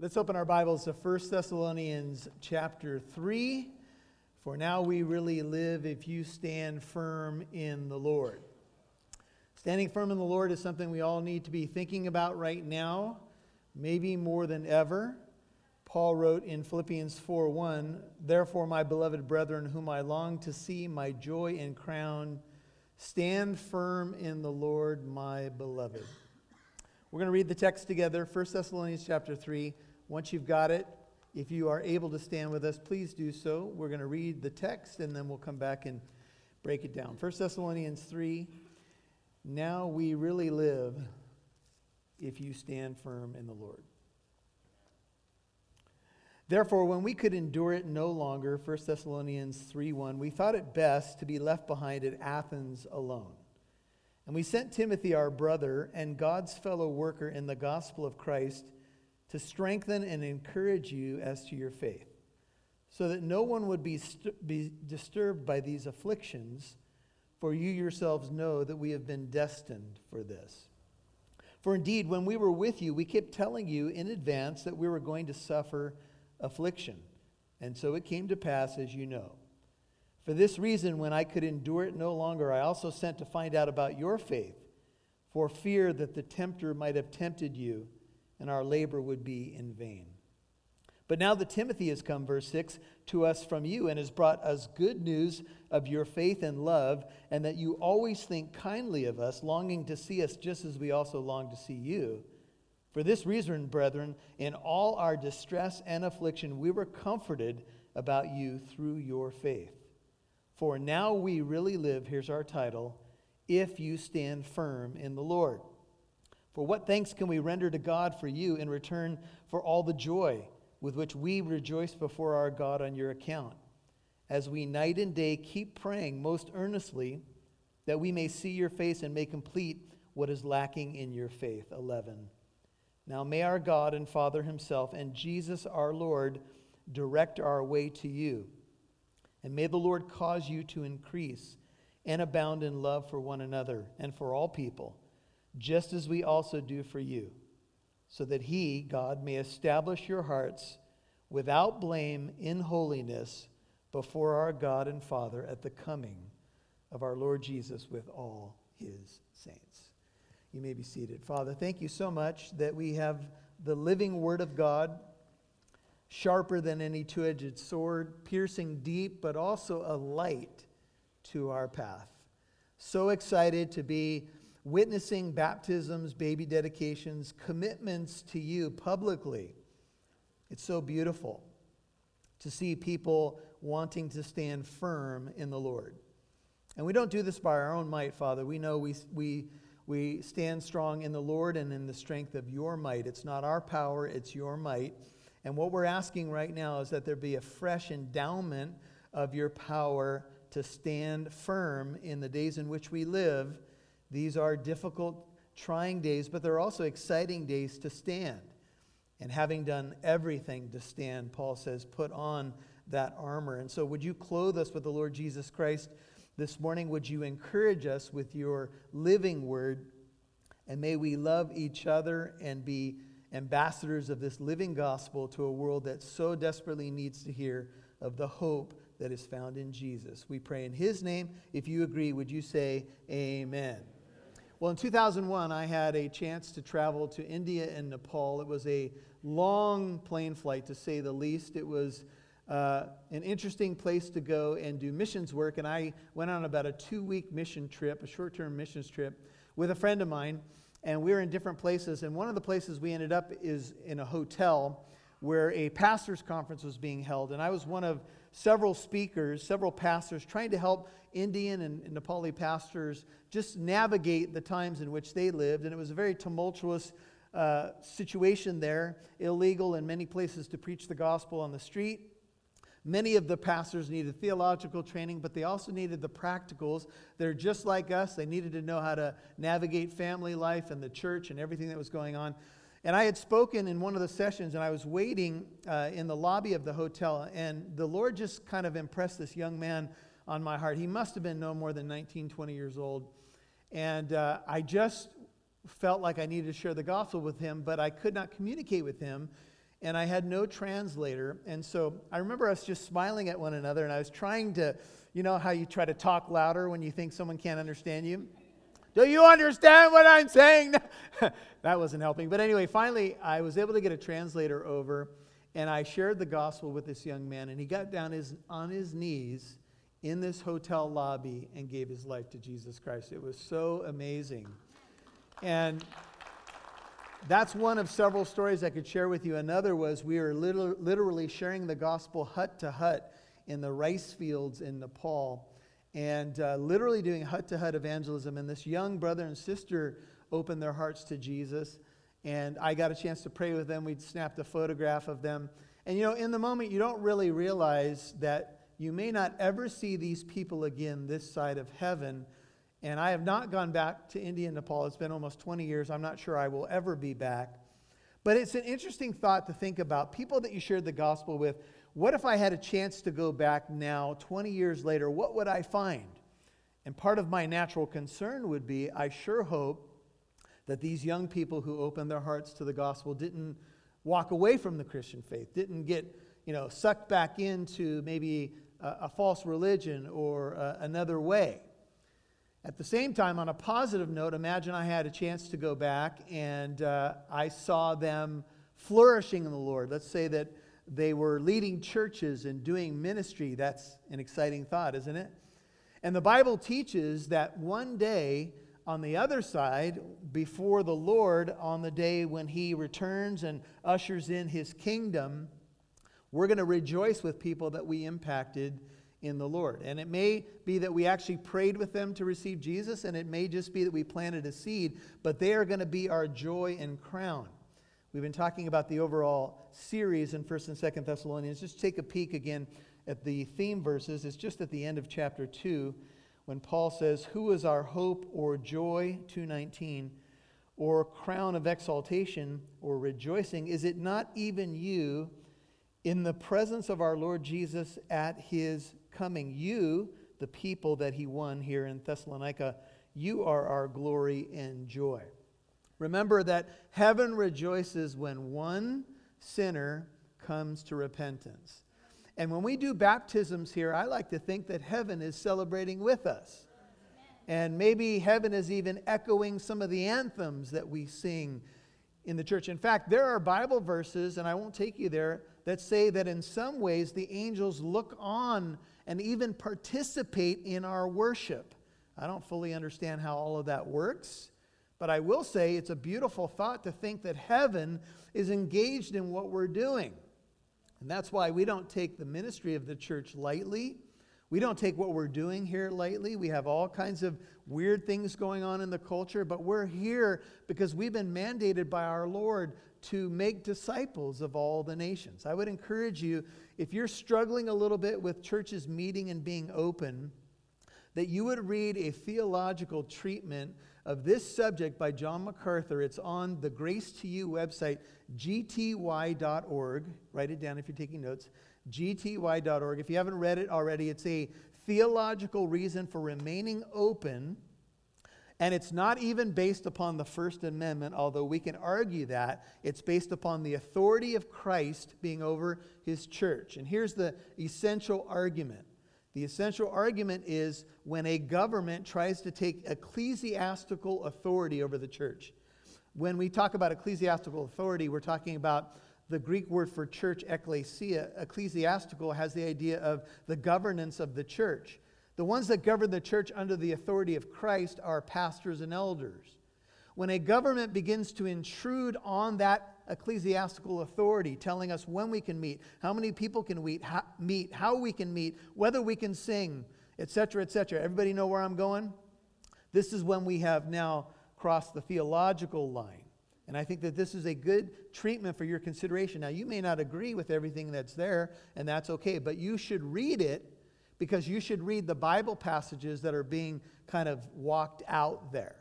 Let's open our Bibles to 1 Thessalonians chapter 3. For now we really live if you stand firm in the Lord. Standing firm in the Lord is something we all need to be thinking about right now, maybe more than ever. Paul wrote in Philippians 4:1, "Therefore, my beloved brethren, whom I long to see, my joy and crown, stand firm in the Lord, my beloved." We're going to read the text together, 1 Thessalonians chapter 3. Once you've got it, if you are able to stand with us, please do so. We're going to read the text and then we'll come back and break it down. 1 Thessalonians 3 Now we really live if you stand firm in the Lord. Therefore, when we could endure it no longer, 1 Thessalonians 3 1, we thought it best to be left behind at Athens alone. And we sent Timothy, our brother, and God's fellow worker in the gospel of Christ to strengthen and encourage you as to your faith, so that no one would be, st- be disturbed by these afflictions, for you yourselves know that we have been destined for this. For indeed, when we were with you, we kept telling you in advance that we were going to suffer affliction. And so it came to pass, as you know. For this reason, when I could endure it no longer, I also sent to find out about your faith, for fear that the tempter might have tempted you and our labor would be in vain. But now that Timothy has come, verse 6, to us from you and has brought us good news of your faith and love, and that you always think kindly of us, longing to see us just as we also long to see you. For this reason, brethren, in all our distress and affliction, we were comforted about you through your faith. For now we really live, here's our title, if you stand firm in the Lord. For what thanks can we render to God for you in return for all the joy with which we rejoice before our God on your account, as we night and day keep praying most earnestly that we may see your face and may complete what is lacking in your faith? 11. Now may our God and Father Himself and Jesus our Lord direct our way to you. And may the Lord cause you to increase and abound in love for one another and for all people just as we also do for you, so that he, God, may establish your hearts without blame in holiness before our God and Father at the coming of our Lord Jesus with all his saints. You may be seated. Father, thank you so much that we have the living Word of God, sharper than any two edged sword, piercing deep, but also a light to our path. So excited to be witnessing baptisms, baby dedications, commitments to you publicly. It's so beautiful to see people wanting to stand firm in the Lord. And we don't do this by our own might, Father. We know we, we, we stand strong in the Lord and in the strength of your might. It's not our power, it's your might. And what we're asking right now is that there be a fresh endowment of your power to stand firm in the days in which we live these are difficult, trying days, but they're also exciting days to stand. And having done everything to stand, Paul says, put on that armor. And so, would you clothe us with the Lord Jesus Christ this morning? Would you encourage us with your living word? And may we love each other and be ambassadors of this living gospel to a world that so desperately needs to hear of the hope that is found in Jesus. We pray in his name. If you agree, would you say, Amen? Well, in 2001, I had a chance to travel to India and Nepal. It was a long plane flight, to say the least. It was uh, an interesting place to go and do missions work. And I went on about a two week mission trip, a short term missions trip, with a friend of mine. And we were in different places. And one of the places we ended up is in a hotel where a pastor's conference was being held. And I was one of several speakers, several pastors, trying to help Indian and Nepali pastors just navigate the times in which they lived. And it was a very tumultuous uh, situation there, illegal in many places to preach the gospel on the street. Many of the pastors needed theological training, but they also needed the practicals. They're just like us. They needed to know how to navigate family life and the church and everything that was going on. And I had spoken in one of the sessions, and I was waiting uh, in the lobby of the hotel, and the Lord just kind of impressed this young man on my heart. He must have been no more than 19, 20 years old. And uh, I just felt like I needed to share the gospel with him, but I could not communicate with him. and I had no translator. And so I remember us just smiling at one another, and I was trying to, you know, how you try to talk louder when you think someone can't understand you? Do you understand what I'm saying? that wasn't helping. But anyway, finally, I was able to get a translator over, and I shared the gospel with this young man, and he got down his, on his knees in this hotel lobby and gave his life to Jesus Christ. It was so amazing. And that's one of several stories I could share with you. Another was we were literally sharing the gospel hut to hut in the rice fields in Nepal and uh, literally doing hut to hut evangelism. And this young brother and sister opened their hearts to Jesus. And I got a chance to pray with them. We'd snapped a photograph of them. And you know, in the moment, you don't really realize that you may not ever see these people again this side of heaven and I have not gone back to India and Nepal. It's been almost 20 years. I'm not sure I will ever be back. But it's an interesting thought to think about. People that you shared the gospel with, what if I had a chance to go back now, 20 years later? What would I find? And part of my natural concern would be I sure hope that these young people who opened their hearts to the gospel didn't walk away from the Christian faith, didn't get you know, sucked back into maybe a, a false religion or uh, another way. At the same time, on a positive note, imagine I had a chance to go back and uh, I saw them flourishing in the Lord. Let's say that they were leading churches and doing ministry. That's an exciting thought, isn't it? And the Bible teaches that one day, on the other side, before the Lord, on the day when He returns and ushers in His kingdom, we're going to rejoice with people that we impacted in the Lord. And it may be that we actually prayed with them to receive Jesus, and it may just be that we planted a seed, but they are going to be our joy and crown. We've been talking about the overall series in 1st and 2nd Thessalonians. Just take a peek again at the theme verses. It's just at the end of chapter 2 when Paul says, Who is our hope or joy? 219 or crown of exaltation or rejoicing? Is it not even you in the presence of our Lord Jesus at his coming. You, the people that he won here in Thessalonica, you are our glory and joy. Remember that heaven rejoices when one sinner comes to repentance. And when we do baptisms here, I like to think that heaven is celebrating with us. And maybe heaven is even echoing some of the anthems that we sing in the church. In fact, there are Bible verses, and I won't take you there, that say that in some ways the angels look on and even participate in our worship. I don't fully understand how all of that works, but I will say it's a beautiful thought to think that heaven is engaged in what we're doing. And that's why we don't take the ministry of the church lightly. We don't take what we're doing here lightly. We have all kinds of weird things going on in the culture, but we're here because we've been mandated by our Lord to make disciples of all the nations. I would encourage you, if you're struggling a little bit with churches meeting and being open, that you would read a theological treatment of this subject by John MacArthur. It's on the Grace to You website, gty.org. Write it down if you're taking notes. gty.org. If you haven't read it already, it's a theological reason for remaining open and it's not even based upon the First Amendment, although we can argue that. It's based upon the authority of Christ being over his church. And here's the essential argument the essential argument is when a government tries to take ecclesiastical authority over the church. When we talk about ecclesiastical authority, we're talking about the Greek word for church, ecclesia. Ecclesiastical has the idea of the governance of the church. The ones that govern the church under the authority of Christ are pastors and elders. When a government begins to intrude on that ecclesiastical authority, telling us when we can meet, how many people can we meet, how we can meet, whether we can sing, etc., etc. Everybody know where I'm going? This is when we have now crossed the theological line. And I think that this is a good treatment for your consideration. Now, you may not agree with everything that's there, and that's okay, but you should read it because you should read the Bible passages that are being kind of walked out there.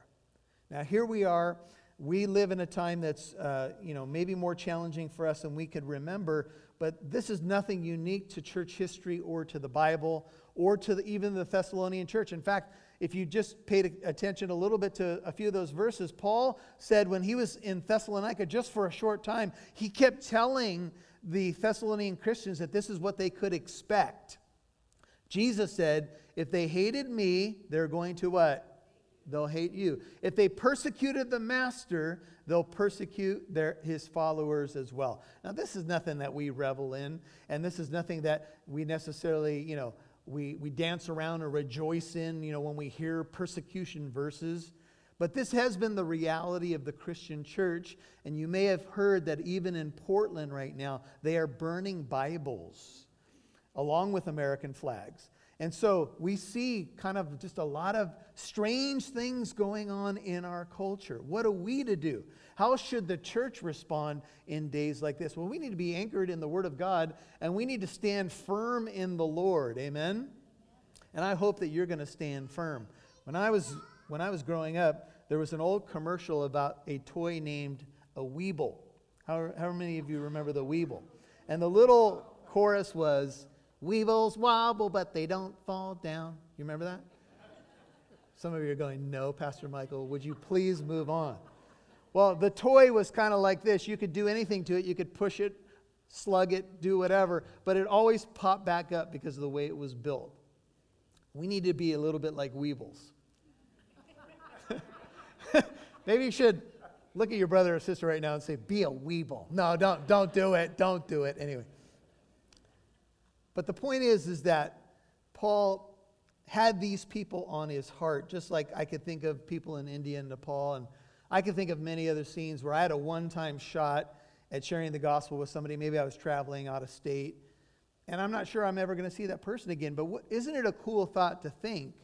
Now, here we are. We live in a time that's, uh, you know, maybe more challenging for us than we could remember, but this is nothing unique to church history or to the Bible or to the, even the Thessalonian church. In fact, if you just paid attention a little bit to a few of those verses, Paul said when he was in Thessalonica just for a short time, he kept telling the Thessalonian Christians that this is what they could expect. Jesus said, if they hated me, they're going to what? They'll hate you. If they persecuted the master, they'll persecute their, his followers as well. Now, this is nothing that we revel in, and this is nothing that we necessarily, you know, we, we dance around or rejoice in, you know, when we hear persecution verses. But this has been the reality of the Christian church, and you may have heard that even in Portland right now, they are burning Bibles along with American flags. And so we see kind of just a lot of strange things going on in our culture. What are we to do? How should the church respond in days like this? Well, we need to be anchored in the Word of God and we need to stand firm in the Lord. Amen? And I hope that you're going to stand firm. When I was, when I was growing up, there was an old commercial about a toy named a Weeble. How, how many of you remember the Weeble? And the little chorus was, Weebles wobble, but they don't fall down. You remember that? Some of you are going, No, Pastor Michael, would you please move on? Well, the toy was kind of like this. You could do anything to it. You could push it, slug it, do whatever, but it always popped back up because of the way it was built. We need to be a little bit like Weebles. Maybe you should look at your brother or sister right now and say, Be a Weeble. No, don't, don't do it. Don't do it. Anyway. But the point is, is that Paul had these people on his heart, just like I could think of people in India and Nepal, and I could think of many other scenes where I had a one time shot at sharing the gospel with somebody. Maybe I was traveling out of state, and I'm not sure I'm ever going to see that person again. But what, isn't it a cool thought to think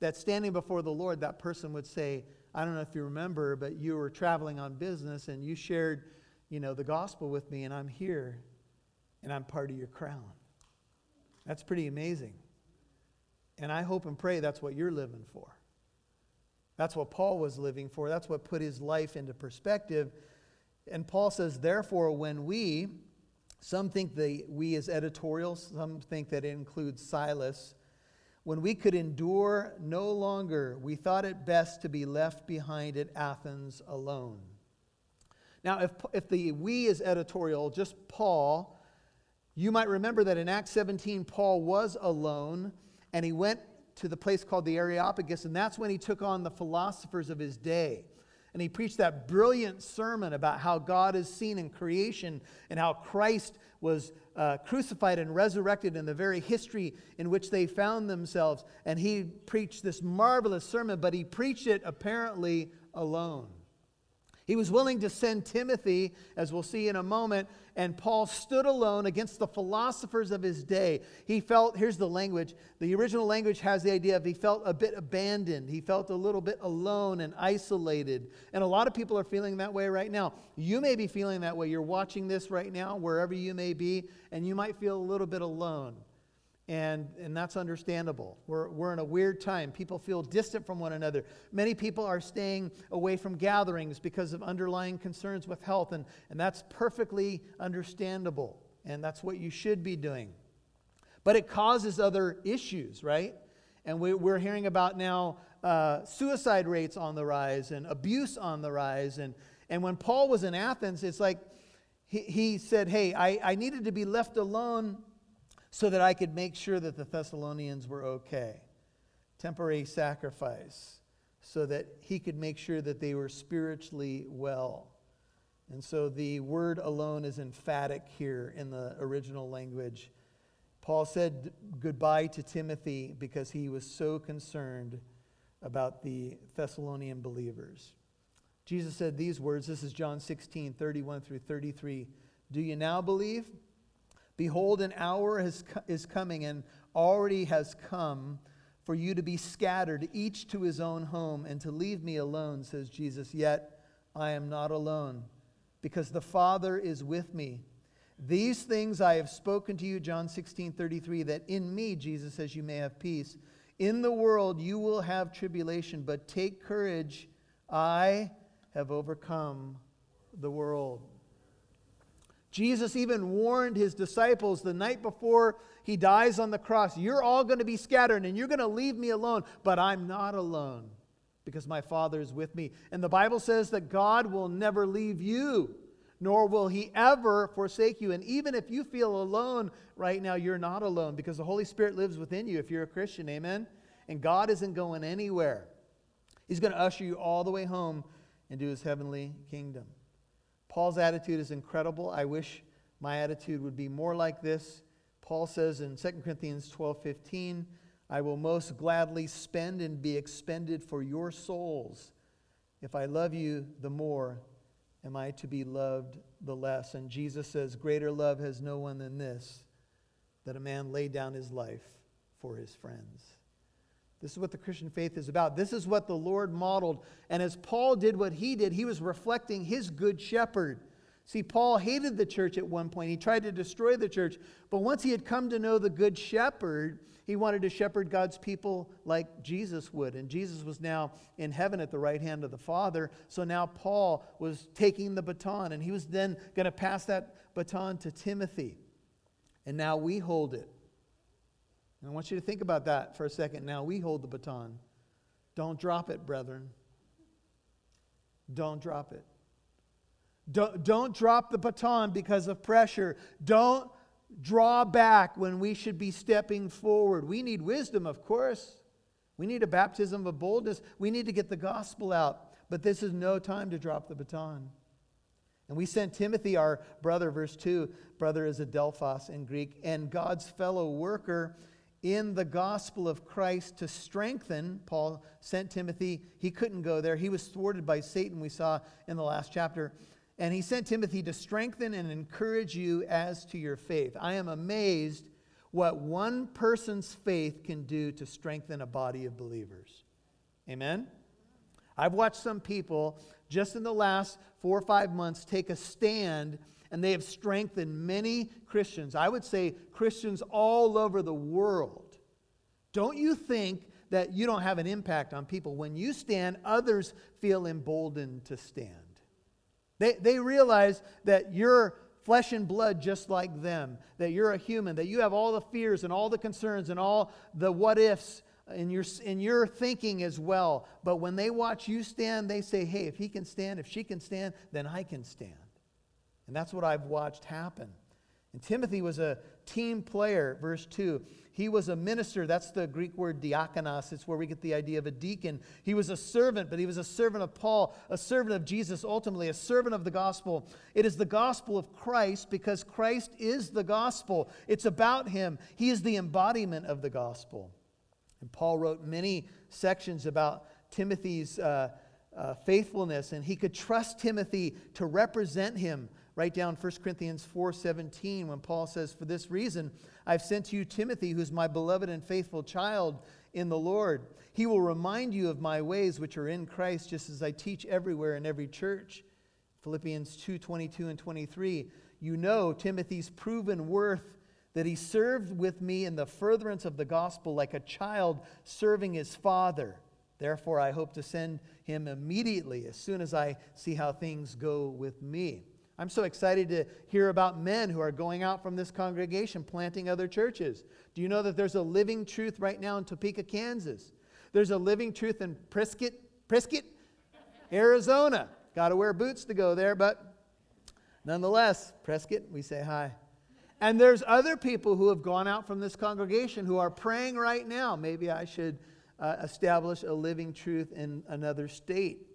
that standing before the Lord, that person would say, I don't know if you remember, but you were traveling on business and you shared, you know, the gospel with me, and I'm here, and I'm part of your crown. That's pretty amazing. And I hope and pray that's what you're living for. That's what Paul was living for. That's what put his life into perspective. And Paul says, therefore, when we, some think the we is editorial, some think that it includes Silas, when we could endure no longer, we thought it best to be left behind at Athens alone. Now, if, if the we is editorial, just Paul, you might remember that in Acts 17, Paul was alone and he went to the place called the Areopagus, and that's when he took on the philosophers of his day. And he preached that brilliant sermon about how God is seen in creation and how Christ was uh, crucified and resurrected in the very history in which they found themselves. And he preached this marvelous sermon, but he preached it apparently alone. He was willing to send Timothy, as we'll see in a moment, and Paul stood alone against the philosophers of his day. He felt, here's the language, the original language has the idea of he felt a bit abandoned. He felt a little bit alone and isolated. And a lot of people are feeling that way right now. You may be feeling that way. You're watching this right now, wherever you may be, and you might feel a little bit alone. And, and that's understandable. We're, we're in a weird time. People feel distant from one another. Many people are staying away from gatherings because of underlying concerns with health, and, and that's perfectly understandable. And that's what you should be doing. But it causes other issues, right? And we, we're hearing about now uh, suicide rates on the rise and abuse on the rise. And, and when Paul was in Athens, it's like he, he said, Hey, I, I needed to be left alone so that I could make sure that the Thessalonians were okay. Temporary sacrifice, so that he could make sure that they were spiritually well. And so the word alone is emphatic here in the original language. Paul said goodbye to Timothy because he was so concerned about the Thessalonian believers. Jesus said these words. This is John 16, 31 through 33. Do you now believe? Behold, an hour has, is coming and already has come for you to be scattered, each to his own home, and to leave me alone, says Jesus. Yet I am not alone, because the Father is with me. These things I have spoken to you, John 16 33, that in me, Jesus says, you may have peace. In the world you will have tribulation, but take courage. I have overcome the world. Jesus even warned his disciples the night before he dies on the cross You're all going to be scattered and you're going to leave me alone, but I'm not alone because my Father is with me. And the Bible says that God will never leave you, nor will he ever forsake you. And even if you feel alone right now, you're not alone because the Holy Spirit lives within you if you're a Christian. Amen? And God isn't going anywhere. He's going to usher you all the way home into his heavenly kingdom. Paul's attitude is incredible. I wish my attitude would be more like this. Paul says in 2 Corinthians 12 15, I will most gladly spend and be expended for your souls. If I love you the more, am I to be loved the less? And Jesus says, Greater love has no one than this, that a man lay down his life for his friends. This is what the Christian faith is about. This is what the Lord modeled. And as Paul did what he did, he was reflecting his good shepherd. See, Paul hated the church at one point. He tried to destroy the church. But once he had come to know the good shepherd, he wanted to shepherd God's people like Jesus would. And Jesus was now in heaven at the right hand of the Father. So now Paul was taking the baton, and he was then going to pass that baton to Timothy. And now we hold it. And I want you to think about that for a second. Now we hold the baton. Don't drop it, brethren. Don't drop it. Don't, don't drop the baton because of pressure. Don't draw back when we should be stepping forward. We need wisdom, of course. We need a baptism of boldness. We need to get the gospel out. But this is no time to drop the baton. And we sent Timothy, our brother, verse 2. Brother is Adelphos in Greek, and God's fellow worker in the gospel of Christ to strengthen. Paul sent Timothy. He couldn't go there. He was thwarted by Satan, we saw in the last chapter. And he sent Timothy to strengthen and encourage you as to your faith. I am amazed what one person's faith can do to strengthen a body of believers. Amen? I've watched some people just in the last four or five months take a stand and they have strengthened many Christians. I would say Christians all over the world. Don't you think that you don't have an impact on people? When you stand, others feel emboldened to stand. They, they realize that you're flesh and blood just like them, that you're a human, that you have all the fears and all the concerns and all the what ifs in your, in your thinking as well. But when they watch you stand, they say, hey, if he can stand, if she can stand, then I can stand. And that's what I've watched happen. And Timothy was a team player, verse 2. He was a minister. That's the Greek word diakonos. It's where we get the idea of a deacon. He was a servant, but he was a servant of Paul, a servant of Jesus, ultimately, a servant of the gospel. It is the gospel of Christ because Christ is the gospel. It's about him. He is the embodiment of the gospel. And Paul wrote many sections about Timothy's uh, uh, faithfulness, and he could trust Timothy to represent him Write down 1 Corinthians 4:17 when Paul says, "For this reason I've sent to you Timothy, who's my beloved and faithful child in the Lord. He will remind you of my ways which are in Christ, just as I teach everywhere in every church." Philippians 2:22 and 23. You know Timothy's proven worth that he served with me in the furtherance of the gospel like a child serving his father. Therefore, I hope to send him immediately as soon as I see how things go with me. I'm so excited to hear about men who are going out from this congregation planting other churches. Do you know that there's a living truth right now in Topeka, Kansas? There's a living truth in Prescott, Prescott, Arizona. Got to wear boots to go there, but nonetheless, Prescott, we say hi. And there's other people who have gone out from this congregation who are praying right now. Maybe I should uh, establish a living truth in another state.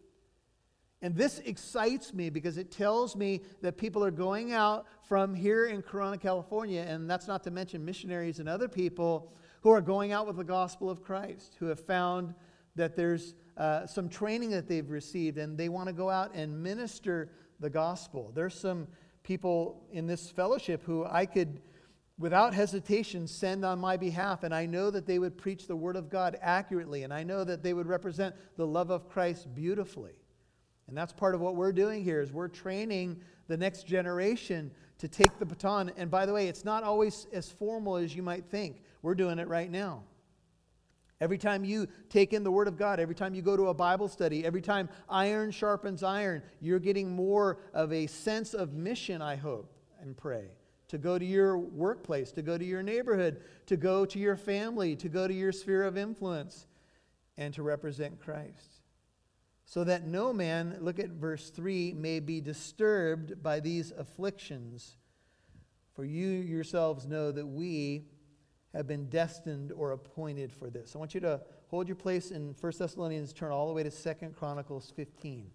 And this excites me because it tells me that people are going out from here in Corona, California, and that's not to mention missionaries and other people who are going out with the gospel of Christ, who have found that there's uh, some training that they've received and they want to go out and minister the gospel. There's some people in this fellowship who I could, without hesitation, send on my behalf, and I know that they would preach the word of God accurately, and I know that they would represent the love of Christ beautifully. And that's part of what we're doing here is we're training the next generation to take the baton. And by the way, it's not always as formal as you might think. We're doing it right now. Every time you take in the Word of God, every time you go to a Bible study, every time iron sharpens iron, you're getting more of a sense of mission, I hope and pray. To go to your workplace, to go to your neighborhood, to go to your family, to go to your sphere of influence, and to represent Christ. So that no man, look at verse 3, may be disturbed by these afflictions. For you yourselves know that we have been destined or appointed for this. I want you to hold your place in 1 Thessalonians, turn all the way to 2 Chronicles 15.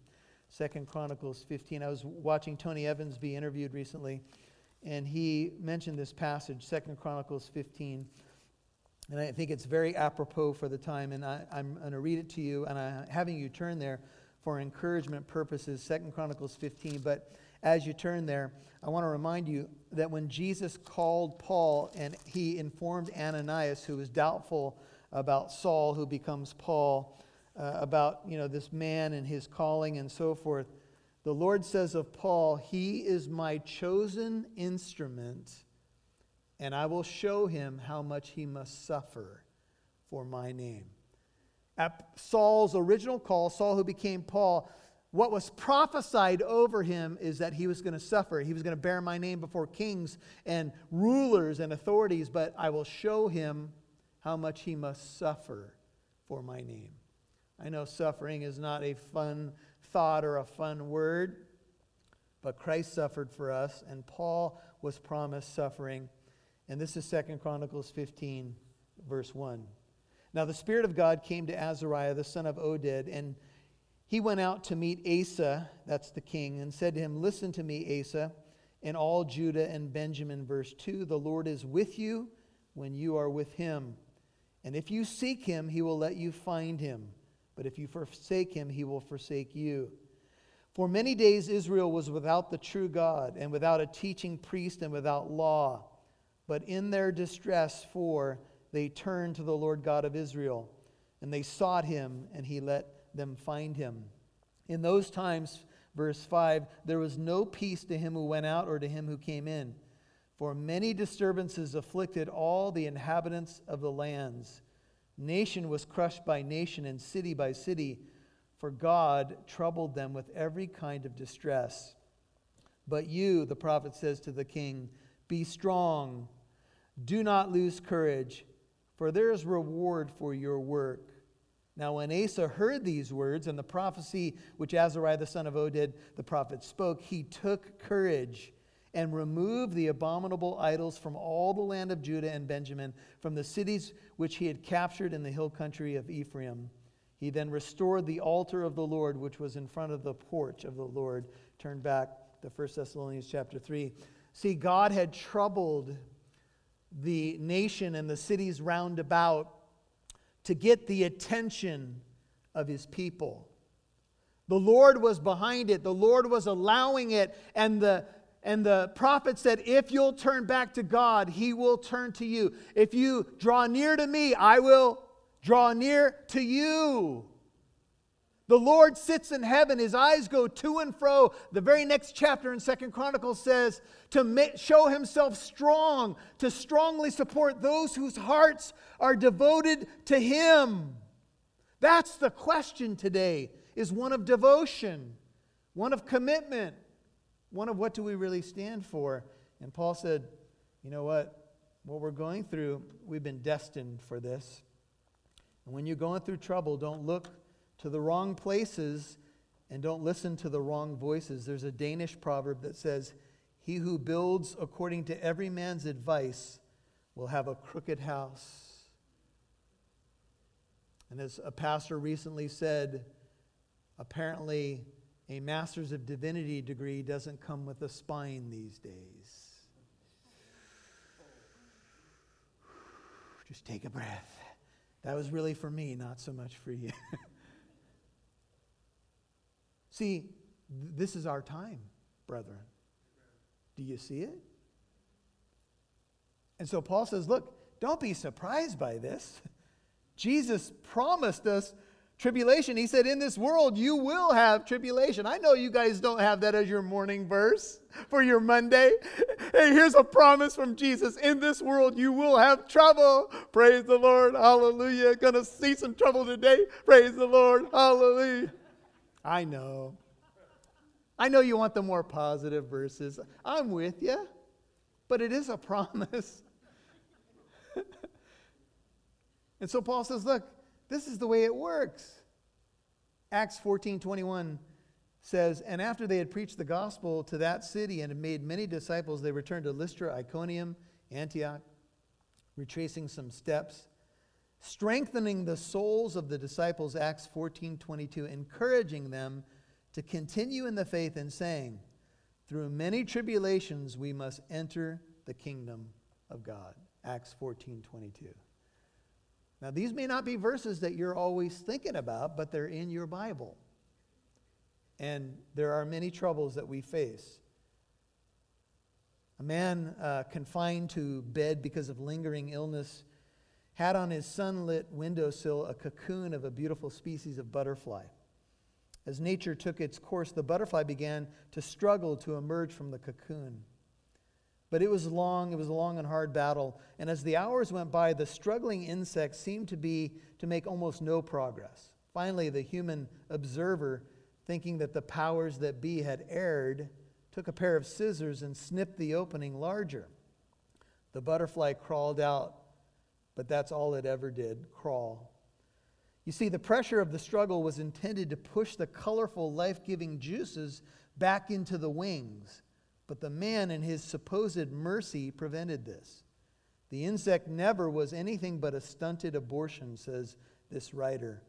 2 Chronicles 15. I was watching Tony Evans be interviewed recently, and he mentioned this passage, 2 Chronicles 15. And I think it's very apropos for the time, and I, am going to read it to you, and I'm having you turn there for encouragement purposes, 2 Chronicles 15. But as you turn there, I want to remind you that when Jesus called Paul and he informed Ananias, who was doubtful about Saul, who becomes Paul, uh, about you know this man and his calling and so forth, the Lord says of Paul, "He is my chosen instrument, and I will show him how much he must suffer for my name." At Saul's original call, Saul who became Paul, what was prophesied over him is that he was going to suffer. He was going to bear my name before kings and rulers and authorities, but I will show him how much he must suffer for my name. I know suffering is not a fun thought or a fun word, but Christ suffered for us, and Paul was promised suffering. And this is 2 Chronicles 15, verse 1. Now the Spirit of God came to Azariah, the son of Oded, and he went out to meet Asa, that's the king, and said to him, Listen to me, Asa, and all Judah and Benjamin. Verse 2 The Lord is with you when you are with him. And if you seek him, he will let you find him. But if you forsake him, he will forsake you. For many days Israel was without the true God, and without a teaching priest, and without law. But in their distress, for they turned to the Lord God of Israel, and they sought him, and he let them find him. In those times, verse 5, there was no peace to him who went out or to him who came in. For many disturbances afflicted all the inhabitants of the lands. Nation was crushed by nation, and city by city, for God troubled them with every kind of distress. But you, the prophet says to the king, be strong, do not lose courage, for there is reward for your work. Now, when Asa heard these words and the prophecy which Azariah the son of Oded the prophet spoke, he took courage and removed the abominable idols from all the land of Judah and Benjamin, from the cities which he had captured in the hill country of Ephraim. He then restored the altar of the Lord, which was in front of the porch of the Lord. Turn back to 1 Thessalonians chapter 3. See, God had troubled the nation and the cities round about to get the attention of his people. The Lord was behind it, the Lord was allowing it, and the and the prophet said, If you'll turn back to God, he will turn to you. If you draw near to me, I will draw near to you. The Lord sits in heaven, his eyes go to and fro. The very next chapter in Second Chronicles says to show himself strong, to strongly support those whose hearts are devoted to him. That's the question today is one of devotion, one of commitment, one of what do we really stand for? And Paul said, you know what? What we're going through, we've been destined for this. And when you're going through trouble, don't look to the wrong places and don't listen to the wrong voices. There's a Danish proverb that says, He who builds according to every man's advice will have a crooked house. And as a pastor recently said, apparently a master's of divinity degree doesn't come with a spine these days. Just take a breath. That was really for me, not so much for you. See, this is our time, brethren. Do you see it? And so Paul says, look, don't be surprised by this. Jesus promised us tribulation. He said, In this world, you will have tribulation. I know you guys don't have that as your morning verse for your Monday. Hey, here's a promise from Jesus In this world, you will have trouble. Praise the Lord. Hallelujah. Gonna see some trouble today. Praise the Lord. Hallelujah. I know. I know you want the more positive verses. I'm with you, but it is a promise. and so Paul says, Look, this is the way it works. Acts 14 21 says, And after they had preached the gospel to that city and had made many disciples, they returned to Lystra, Iconium, Antioch, retracing some steps, strengthening the souls of the disciples, Acts 14 22, encouraging them to continue in the faith and saying, Through many tribulations we must enter the kingdom of God. Acts 14 22. Now, these may not be verses that you're always thinking about, but they're in your Bible. And there are many troubles that we face. A man uh, confined to bed because of lingering illness had on his sunlit windowsill a cocoon of a beautiful species of butterfly. As nature took its course, the butterfly began to struggle to emerge from the cocoon. But it was long, it was a long and hard battle. And as the hours went by, the struggling insect seemed to be to make almost no progress. Finally, the human observer, thinking that the powers that be had erred, took a pair of scissors and snipped the opening larger. The butterfly crawled out, but that's all it ever did crawl. You see, the pressure of the struggle was intended to push the colorful, life giving juices back into the wings but the man, in his supposed mercy, prevented this. The insect never was anything but a stunted abortion, says this writer.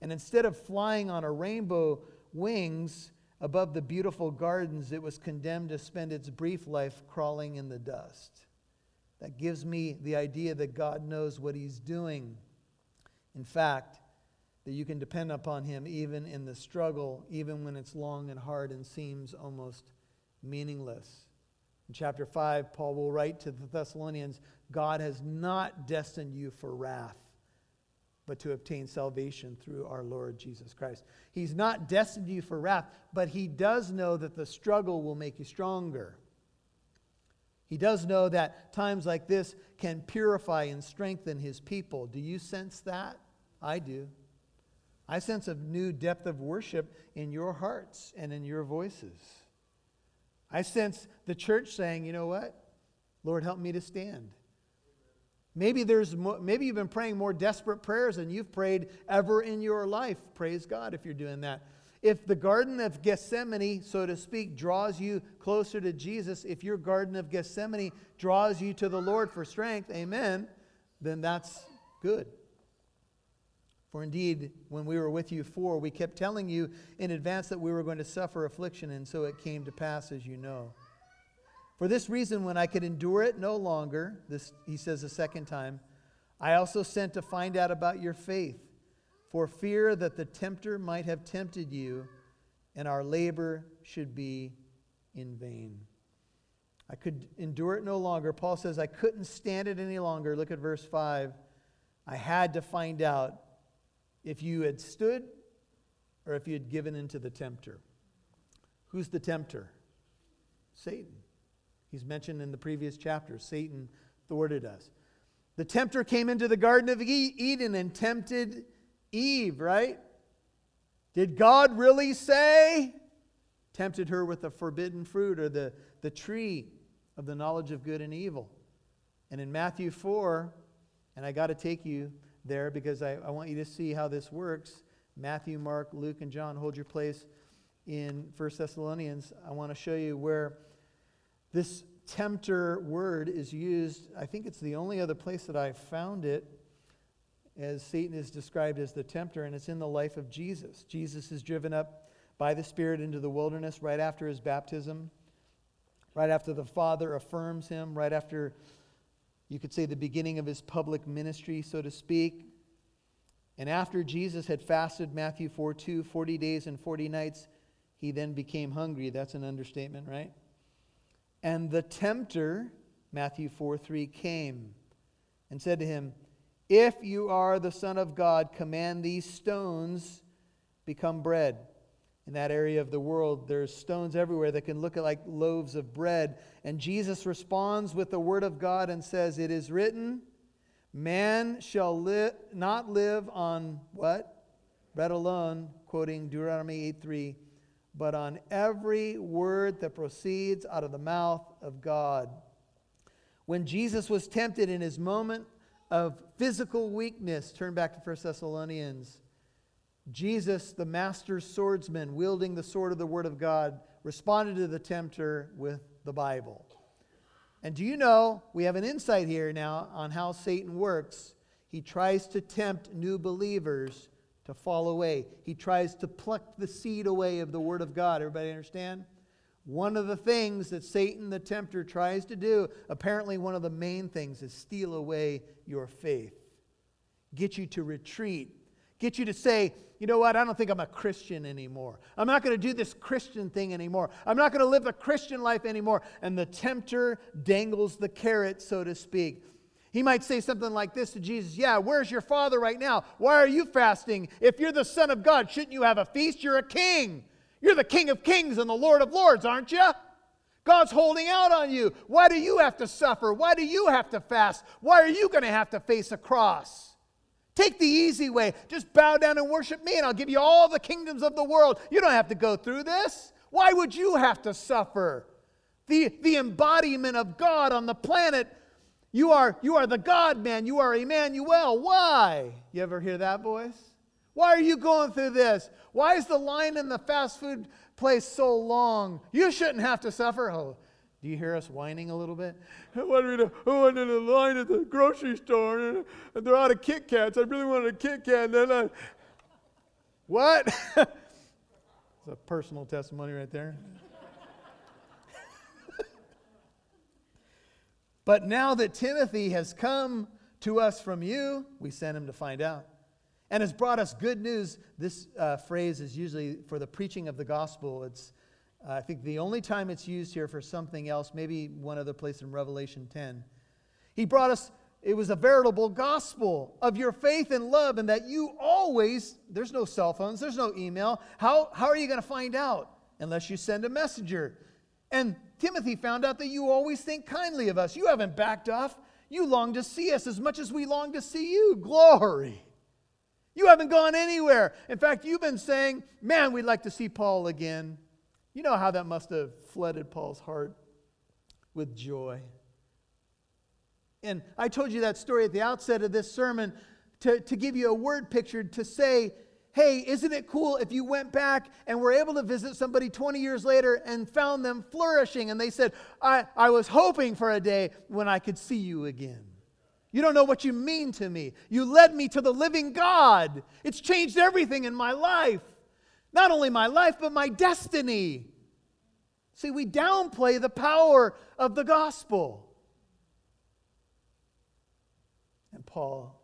And instead of flying on a rainbow wings above the beautiful gardens, it was condemned to spend its brief life crawling in the dust. That gives me the idea that God knows what He's doing. In fact, that you can depend upon Him even in the struggle, even when it's long and hard and seems almost meaningless. In chapter 5, Paul will write to the Thessalonians God has not destined you for wrath, but to obtain salvation through our Lord Jesus Christ. He's not destined you for wrath, but he does know that the struggle will make you stronger. He does know that times like this can purify and strengthen his people. Do you sense that? I do. I sense a new depth of worship in your hearts and in your voices. I sense the church saying, you know what? Lord, help me to stand. Maybe there's more, maybe you've been praying more desperate prayers than you've prayed ever in your life. Praise God if you're doing that. If the Garden of Gethsemane, so to speak, draws you closer to Jesus, if your Garden of Gethsemane draws you to the Lord for strength, amen, then that's good. For indeed, when we were with you four, we kept telling you in advance that we were going to suffer affliction, and so it came to pass, as you know. For this reason, when I could endure it no longer, this he says a second time, I also sent to find out about your faith, for fear that the tempter might have tempted you, and our labor should be in vain. I could endure it no longer. Paul says, I couldn't stand it any longer. Look at verse 5. I had to find out if you had stood or if you had given in to the tempter. Who's the tempter? Satan. He's mentioned in the previous chapter. Satan thwarted us. The tempter came into the Garden of Eden and tempted Eve, right? Did God really say? Tempted her with the forbidden fruit or the, the tree of the knowledge of good and evil. And in Matthew 4, and I got to take you there because I, I want you to see how this works. Matthew, Mark, Luke, and John, hold your place in 1 Thessalonians. I want to show you where this tempter word is used. I think it's the only other place that I found it as Satan is described as the tempter, and it's in the life of Jesus. Jesus is driven up by the Spirit into the wilderness right after his baptism, right after the Father affirms him, right after you could say the beginning of his public ministry, so to speak. And after Jesus had fasted, Matthew 4 2, 40 days and 40 nights, he then became hungry. That's an understatement, right? And the tempter, Matthew 4 3, came and said to him, If you are the Son of God, command these stones become bread. In that area of the world, there's stones everywhere that can look like loaves of bread. And Jesus responds with the word of God and says, It is written, Man shall li- not live on what? Bread alone, quoting Deuteronomy 8 3, but on every word that proceeds out of the mouth of God. When Jesus was tempted in his moment of physical weakness, turn back to 1 Thessalonians. Jesus, the master swordsman, wielding the sword of the Word of God, responded to the tempter with the Bible. And do you know, we have an insight here now on how Satan works. He tries to tempt new believers to fall away, he tries to pluck the seed away of the Word of God. Everybody understand? One of the things that Satan the tempter tries to do, apparently one of the main things, is steal away your faith, get you to retreat, get you to say, you know what, I don't think I'm a Christian anymore. I'm not going to do this Christian thing anymore. I'm not going to live the Christian life anymore. And the tempter dangles the carrot, so to speak. He might say something like this to Jesus Yeah, where's your father right now? Why are you fasting? If you're the Son of God, shouldn't you have a feast? You're a king. You're the King of Kings and the Lord of Lords, aren't you? God's holding out on you. Why do you have to suffer? Why do you have to fast? Why are you going to have to face a cross? Take the easy way. Just bow down and worship me, and I'll give you all the kingdoms of the world. You don't have to go through this. Why would you have to suffer? The, the embodiment of God on the planet. You are, you are the God man. You are Emmanuel. Why? You ever hear that voice? Why are you going through this? Why is the line in the fast food place so long? You shouldn't have to suffer. Oh, do you hear us whining a little bit? I wanted, to, I wanted a line at the grocery store and they're out of Kit Kats. I really wanted a Kit Kat. And then I, what? it's a personal testimony right there. but now that Timothy has come to us from you, we sent him to find out and has brought us good news. This uh, phrase is usually for the preaching of the gospel. It's, uh, I think, the only time it's used here for something else, maybe one other place in Revelation 10. He brought us, it was a veritable gospel of your faith and love, and that you always, there's no cell phones, there's no email. How, how are you going to find out unless you send a messenger? And Timothy found out that you always think kindly of us. You haven't backed off. You long to see us as much as we long to see you. Glory. You haven't gone anywhere. In fact, you've been saying, man, we'd like to see Paul again. You know how that must have flooded Paul's heart with joy. And I told you that story at the outset of this sermon to, to give you a word picture to say, hey, isn't it cool if you went back and were able to visit somebody 20 years later and found them flourishing? And they said, I, I was hoping for a day when I could see you again. You don't know what you mean to me. You led me to the living God. It's changed everything in my life. Not only my life, but my destiny. See, we downplay the power of the gospel. And Paul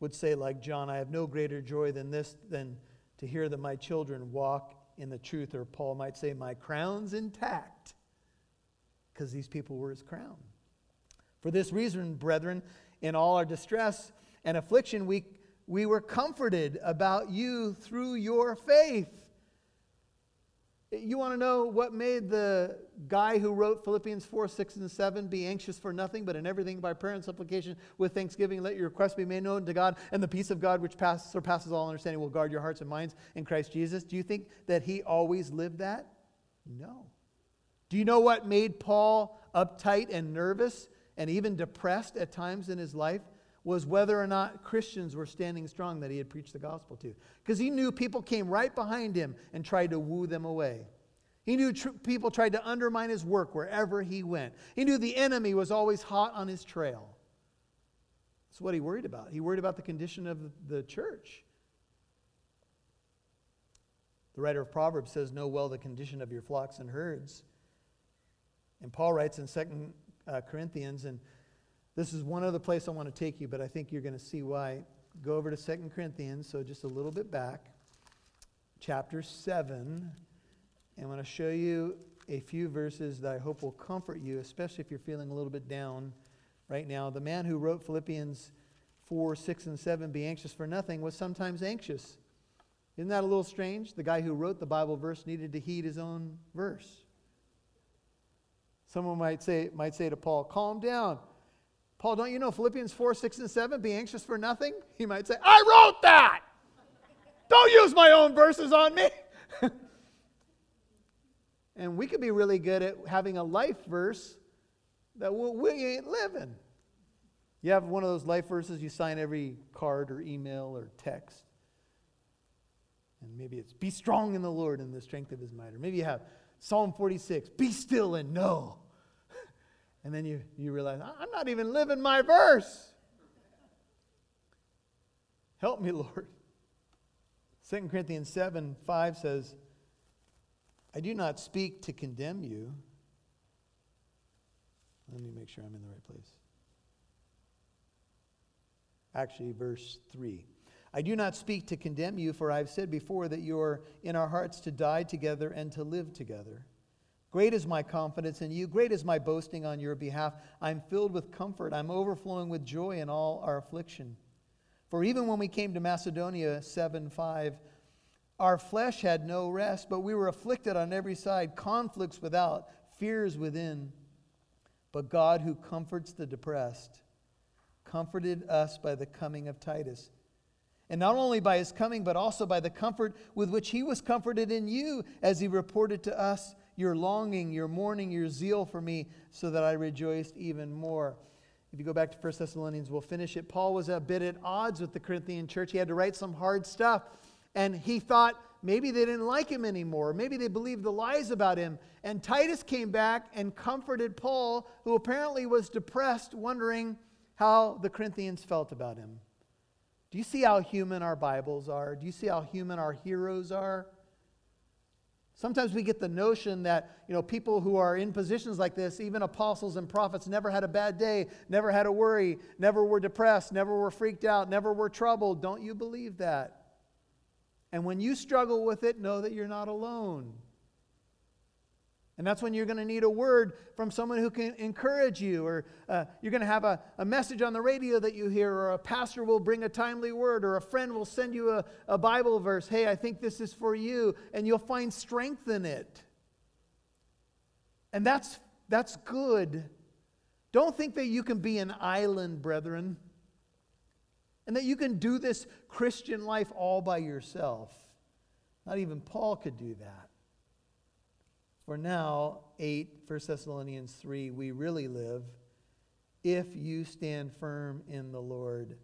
would say, like John, I have no greater joy than this, than to hear that my children walk in the truth. Or Paul might say, My crown's intact, because these people were his crown. For this reason, brethren, in all our distress and affliction, we, we were comforted about you through your faith. You want to know what made the guy who wrote Philippians 4, 6, and 7 be anxious for nothing, but in everything by prayer and supplication with thanksgiving, let your requests be made known to God, and the peace of God, which pass, surpasses all understanding, will guard your hearts and minds in Christ Jesus? Do you think that he always lived that? No. Do you know what made Paul uptight and nervous and even depressed at times in his life was whether or not Christians were standing strong that he had preached the gospel to. Because he knew people came right behind him and tried to woo them away. He knew tr- people tried to undermine his work wherever he went. He knew the enemy was always hot on his trail. That's what he worried about. He worried about the condition of the church. The writer of Proverbs says, Know well the condition of your flocks and herds. And Paul writes in 2 uh, Corinthians, and this is one other place I want to take you, but I think you're going to see why. Go over to Second Corinthians, so just a little bit back, chapter 7. And I want to show you a few verses that I hope will comfort you, especially if you're feeling a little bit down right now. The man who wrote Philippians 4, 6, and 7, be anxious for nothing, was sometimes anxious. Isn't that a little strange? The guy who wrote the Bible verse needed to heed his own verse. Someone might say, might say to Paul, calm down. Paul, don't you know Philippians 4, 6, and 7, be anxious for nothing? He might say, I wrote that! don't use my own verses on me. and we could be really good at having a life verse that we ain't living. You have one of those life verses you sign every card or email or text. And maybe it's be strong in the Lord in the strength of his might. Or maybe you have Psalm 46, be still and know. And then you, you realize, I'm not even living my verse. Help me, Lord. 2 Corinthians 7 5 says, I do not speak to condemn you. Let me make sure I'm in the right place. Actually, verse 3. I do not speak to condemn you, for I've said before that you are in our hearts to die together and to live together. Great is my confidence in you. Great is my boasting on your behalf. I'm filled with comfort. I'm overflowing with joy in all our affliction. For even when we came to Macedonia 7 5, our flesh had no rest, but we were afflicted on every side, conflicts without, fears within. But God, who comforts the depressed, comforted us by the coming of Titus and not only by his coming, but also by the comfort with which he was comforted in you, as he reported to us your longing, your mourning, your zeal for me, so that I rejoiced even more. If you go back to 1 Thessalonians, we'll finish it. Paul was a bit at odds with the Corinthian church. He had to write some hard stuff. And he thought maybe they didn't like him anymore. Maybe they believed the lies about him. And Titus came back and comforted Paul, who apparently was depressed, wondering how the Corinthians felt about him. Do you see how human our Bibles are? Do you see how human our heroes are? Sometimes we get the notion that, you know, people who are in positions like this, even apostles and prophets, never had a bad day, never had a worry, never were depressed, never were freaked out, never were troubled. Don't you believe that? And when you struggle with it, know that you're not alone. And that's when you're going to need a word from someone who can encourage you, or uh, you're going to have a, a message on the radio that you hear, or a pastor will bring a timely word, or a friend will send you a, a Bible verse. Hey, I think this is for you, and you'll find strength in it. And that's, that's good. Don't think that you can be an island, brethren, and that you can do this Christian life all by yourself. Not even Paul could do that. For now, 8, 1 Thessalonians 3, we really live if you stand firm in the Lord.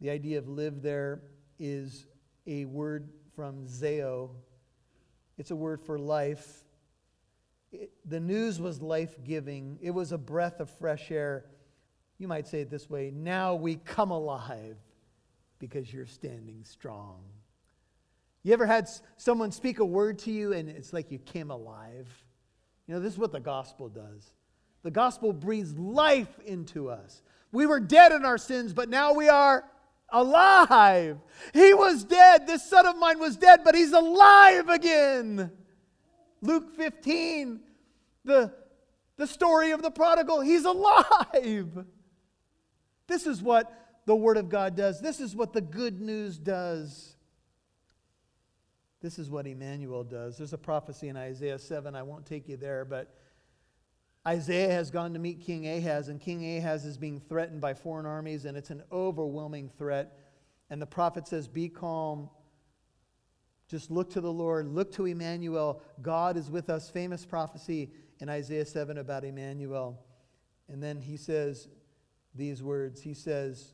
The idea of live there is a word from Zeo. It's a word for life. It, the news was life giving, it was a breath of fresh air. You might say it this way now we come alive because you're standing strong. You ever had someone speak a word to you and it's like you came alive? You know, this is what the gospel does. The gospel breathes life into us. We were dead in our sins, but now we are alive. He was dead. This son of mine was dead, but he's alive again. Luke 15, the, the story of the prodigal, he's alive. This is what the Word of God does. This is what the good news does. This is what Emmanuel does. There's a prophecy in Isaiah 7. I won't take you there, but Isaiah has gone to meet King Ahaz, and King Ahaz is being threatened by foreign armies, and it's an overwhelming threat. And the prophet says, Be calm. Just look to the Lord. Look to Emmanuel. God is with us. Famous prophecy in Isaiah 7 about Emmanuel. And then he says these words He says,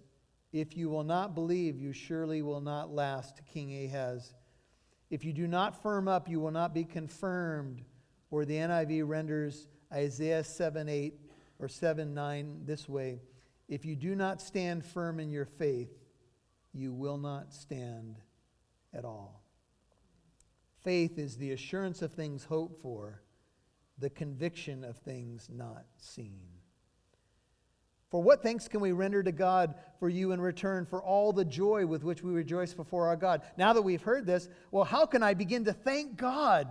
If you will not believe, you surely will not last, to King Ahaz. If you do not firm up, you will not be confirmed. Or the NIV renders Isaiah 7 8 or 7 9 this way If you do not stand firm in your faith, you will not stand at all. Faith is the assurance of things hoped for, the conviction of things not seen. For what thanks can we render to God for you in return for all the joy with which we rejoice before our God? Now that we've heard this, well, how can I begin to thank God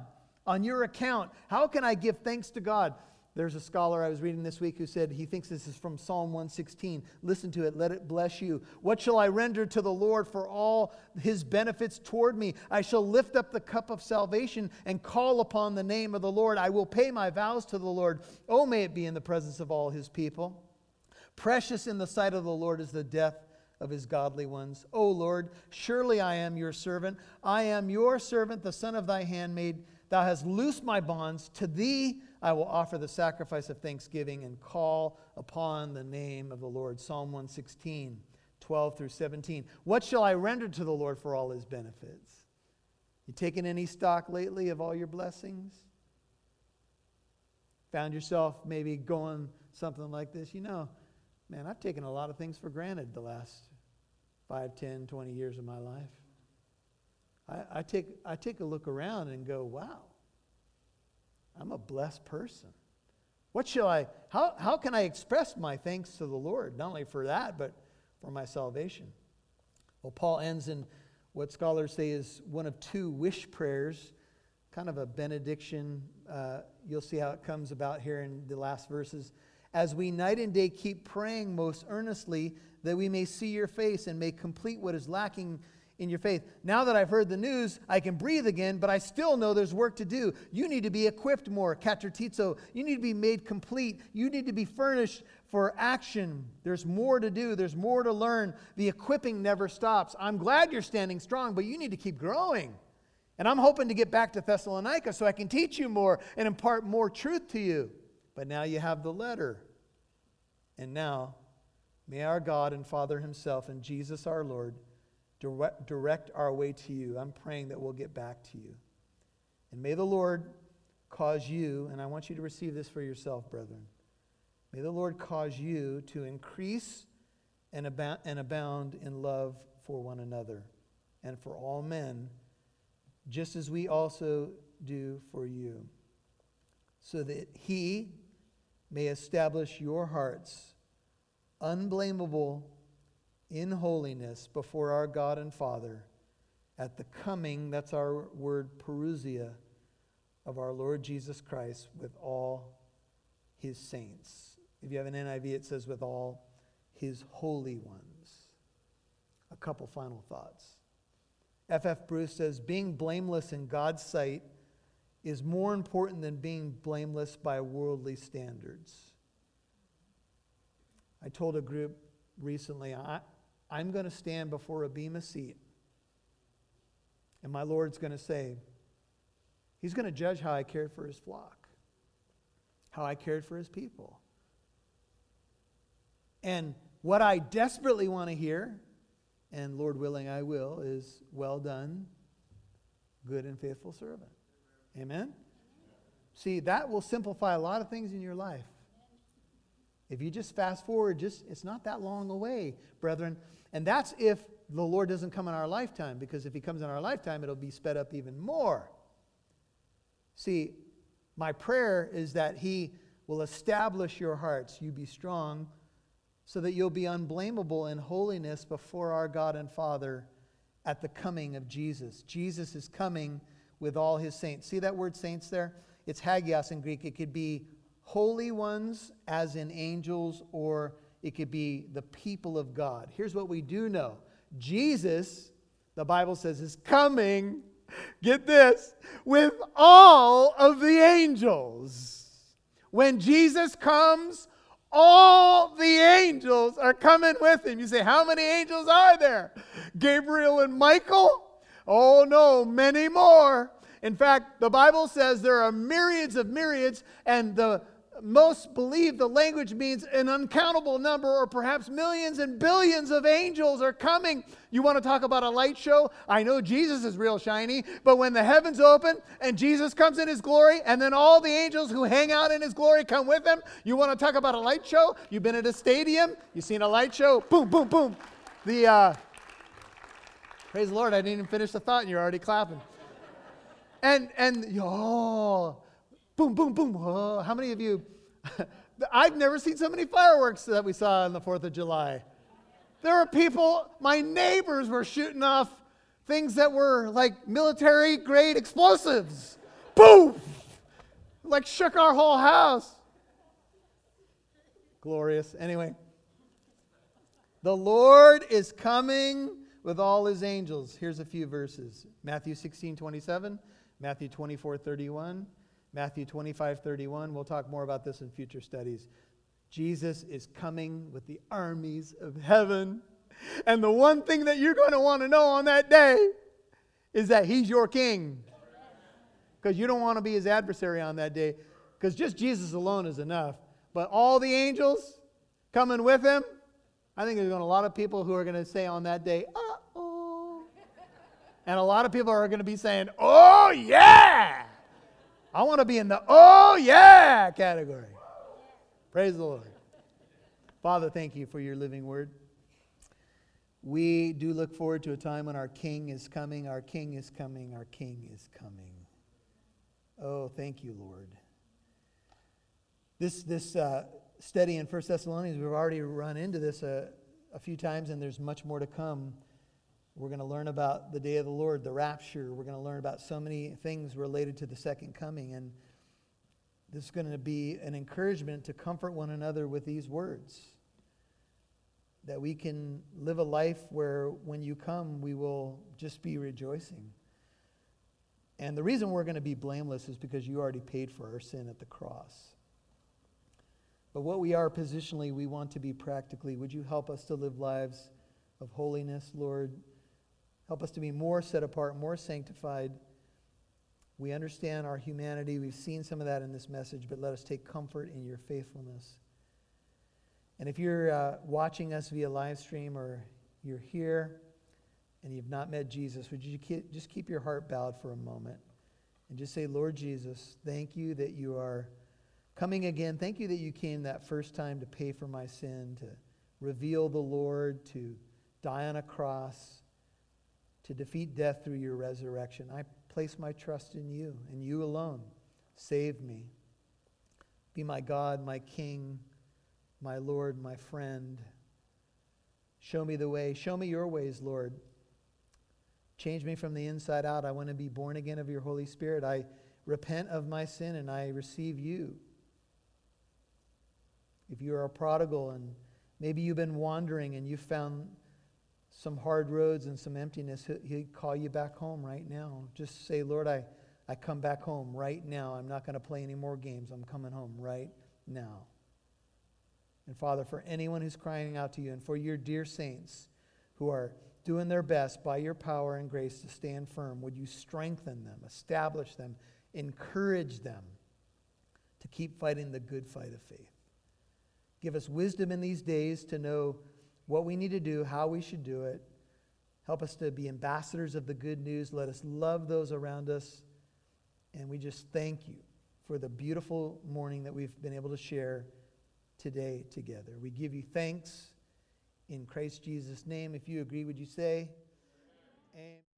on your account? How can I give thanks to God? There's a scholar I was reading this week who said he thinks this is from Psalm 116. Listen to it, let it bless you. What shall I render to the Lord for all his benefits toward me? I shall lift up the cup of salvation and call upon the name of the Lord. I will pay my vows to the Lord. Oh, may it be in the presence of all his people. Precious in the sight of the Lord is the death of his godly ones. O Lord, surely I am your servant. I am your servant, the son of thy handmaid. Thou hast loosed my bonds. To thee I will offer the sacrifice of thanksgiving and call upon the name of the Lord. Psalm 116, 12 through 17. What shall I render to the Lord for all his benefits? You taken any stock lately of all your blessings? Found yourself maybe going something like this? You know, man, I've taken a lot of things for granted the last 5, 10, 20 years of my life. I, I, take, I take a look around and go, wow, I'm a blessed person. What shall I, how, how can I express my thanks to the Lord, not only for that, but for my salvation? Well, Paul ends in what scholars say is one of two wish prayers, kind of a benediction. Uh, you'll see how it comes about here in the last verses as we night and day keep praying most earnestly that we may see your face and may complete what is lacking in your faith. Now that I've heard the news, I can breathe again, but I still know there's work to do. You need to be equipped more, katartizo. You need to be made complete. You need to be furnished for action. There's more to do, there's more to learn. The equipping never stops. I'm glad you're standing strong, but you need to keep growing. And I'm hoping to get back to Thessalonica so I can teach you more and impart more truth to you. But now you have the letter. And now, may our God and Father Himself and Jesus our Lord direct our way to you. I'm praying that we'll get back to you. And may the Lord cause you, and I want you to receive this for yourself, brethren. May the Lord cause you to increase and abound, and abound in love for one another and for all men, just as we also do for you, so that He, may establish your hearts unblameable in holiness before our God and Father at the coming, that's our word, parousia, of our Lord Jesus Christ with all his saints. If you have an NIV, it says with all his holy ones. A couple final thoughts. F.F. F. Bruce says, being blameless in God's sight is more important than being blameless by worldly standards. I told a group recently, I, I'm going to stand before a bema seat, and my Lord's going to say, He's going to judge how I cared for His flock, how I cared for His people. And what I desperately want to hear, and Lord willing I will, is well done, good and faithful servant. Amen? See, that will simplify a lot of things in your life. If you just fast forward, just it's not that long away, brethren. And that's if the Lord doesn't come in our lifetime, because if he comes in our lifetime, it'll be sped up even more. See, my prayer is that he will establish your hearts. You be strong so that you'll be unblameable in holiness before our God and Father at the coming of Jesus. Jesus is coming with all his saints. See that word saints there? It's hagios in Greek. It could be holy ones, as in angels, or it could be the people of God. Here's what we do know Jesus, the Bible says, is coming, get this, with all of the angels. When Jesus comes, all the angels are coming with him. You say, How many angels are there? Gabriel and Michael? Oh no, many more. In fact, the Bible says there are myriads of myriads, and the most believe the language means an uncountable number, or perhaps millions and billions of angels are coming. You want to talk about a light show? I know Jesus is real shiny, but when the heavens open and Jesus comes in his glory, and then all the angels who hang out in his glory come with him, you want to talk about a light show? You've been at a stadium, you've seen a light show, boom, boom, boom. The, uh, praise the Lord, I didn't even finish the thought, and you're already clapping. And, and, oh, boom, boom, boom. Oh, how many of you? I've never seen so many fireworks that we saw on the 4th of July. There were people, my neighbors were shooting off things that were like military grade explosives. Boom! Like shook our whole house. glorious. Anyway, the Lord is coming with all his angels. Here's a few verses Matthew 16, 27, Matthew 24, 31, Matthew 25, 31. We'll talk more about this in future studies. Jesus is coming with the armies of heaven. And the one thing that you're going to want to know on that day is that he's your king. Because you don't want to be his adversary on that day. Because just Jesus alone is enough. But all the angels coming with him, I think there's going to be a lot of people who are going to say on that day, uh. And a lot of people are going to be saying, oh yeah. I want to be in the oh yeah category. Praise the Lord. Father, thank you for your living word. We do look forward to a time when our King is coming, our King is coming, our King is coming. Oh, thank you, Lord. This, this uh, study in 1 Thessalonians, we've already run into this a, a few times, and there's much more to come. We're going to learn about the day of the Lord, the rapture. We're going to learn about so many things related to the second coming. And this is going to be an encouragement to comfort one another with these words. That we can live a life where when you come, we will just be rejoicing. And the reason we're going to be blameless is because you already paid for our sin at the cross. But what we are positionally, we want to be practically. Would you help us to live lives of holiness, Lord? Help us to be more set apart, more sanctified. We understand our humanity. We've seen some of that in this message, but let us take comfort in your faithfulness. And if you're uh, watching us via live stream or you're here and you've not met Jesus, would you keep, just keep your heart bowed for a moment and just say, Lord Jesus, thank you that you are coming again. Thank you that you came that first time to pay for my sin, to reveal the Lord, to die on a cross, to defeat death through your resurrection. I place my trust in you and you alone. Save me. Be my God, my King, my Lord, my friend. Show me the way. Show me your ways, Lord. Change me from the inside out. I want to be born again of your Holy Spirit. I repent of my sin and I receive you. If you are a prodigal and maybe you've been wandering and you've found some hard roads and some emptiness, He'll call you back home right now. Just say, Lord, I, I come back home right now. I'm not going to play any more games. I'm coming home right now. And Father, for anyone who's crying out to you and for your dear saints who are doing their best by your power and grace to stand firm, would you strengthen them, establish them, encourage them to keep fighting the good fight of faith? Give us wisdom in these days to know what we need to do, how we should do it. Help us to be ambassadors of the good news. Let us love those around us. And we just thank you for the beautiful morning that we've been able to share today together. We give you thanks in Christ Jesus' name. If you agree, would you say, Amen?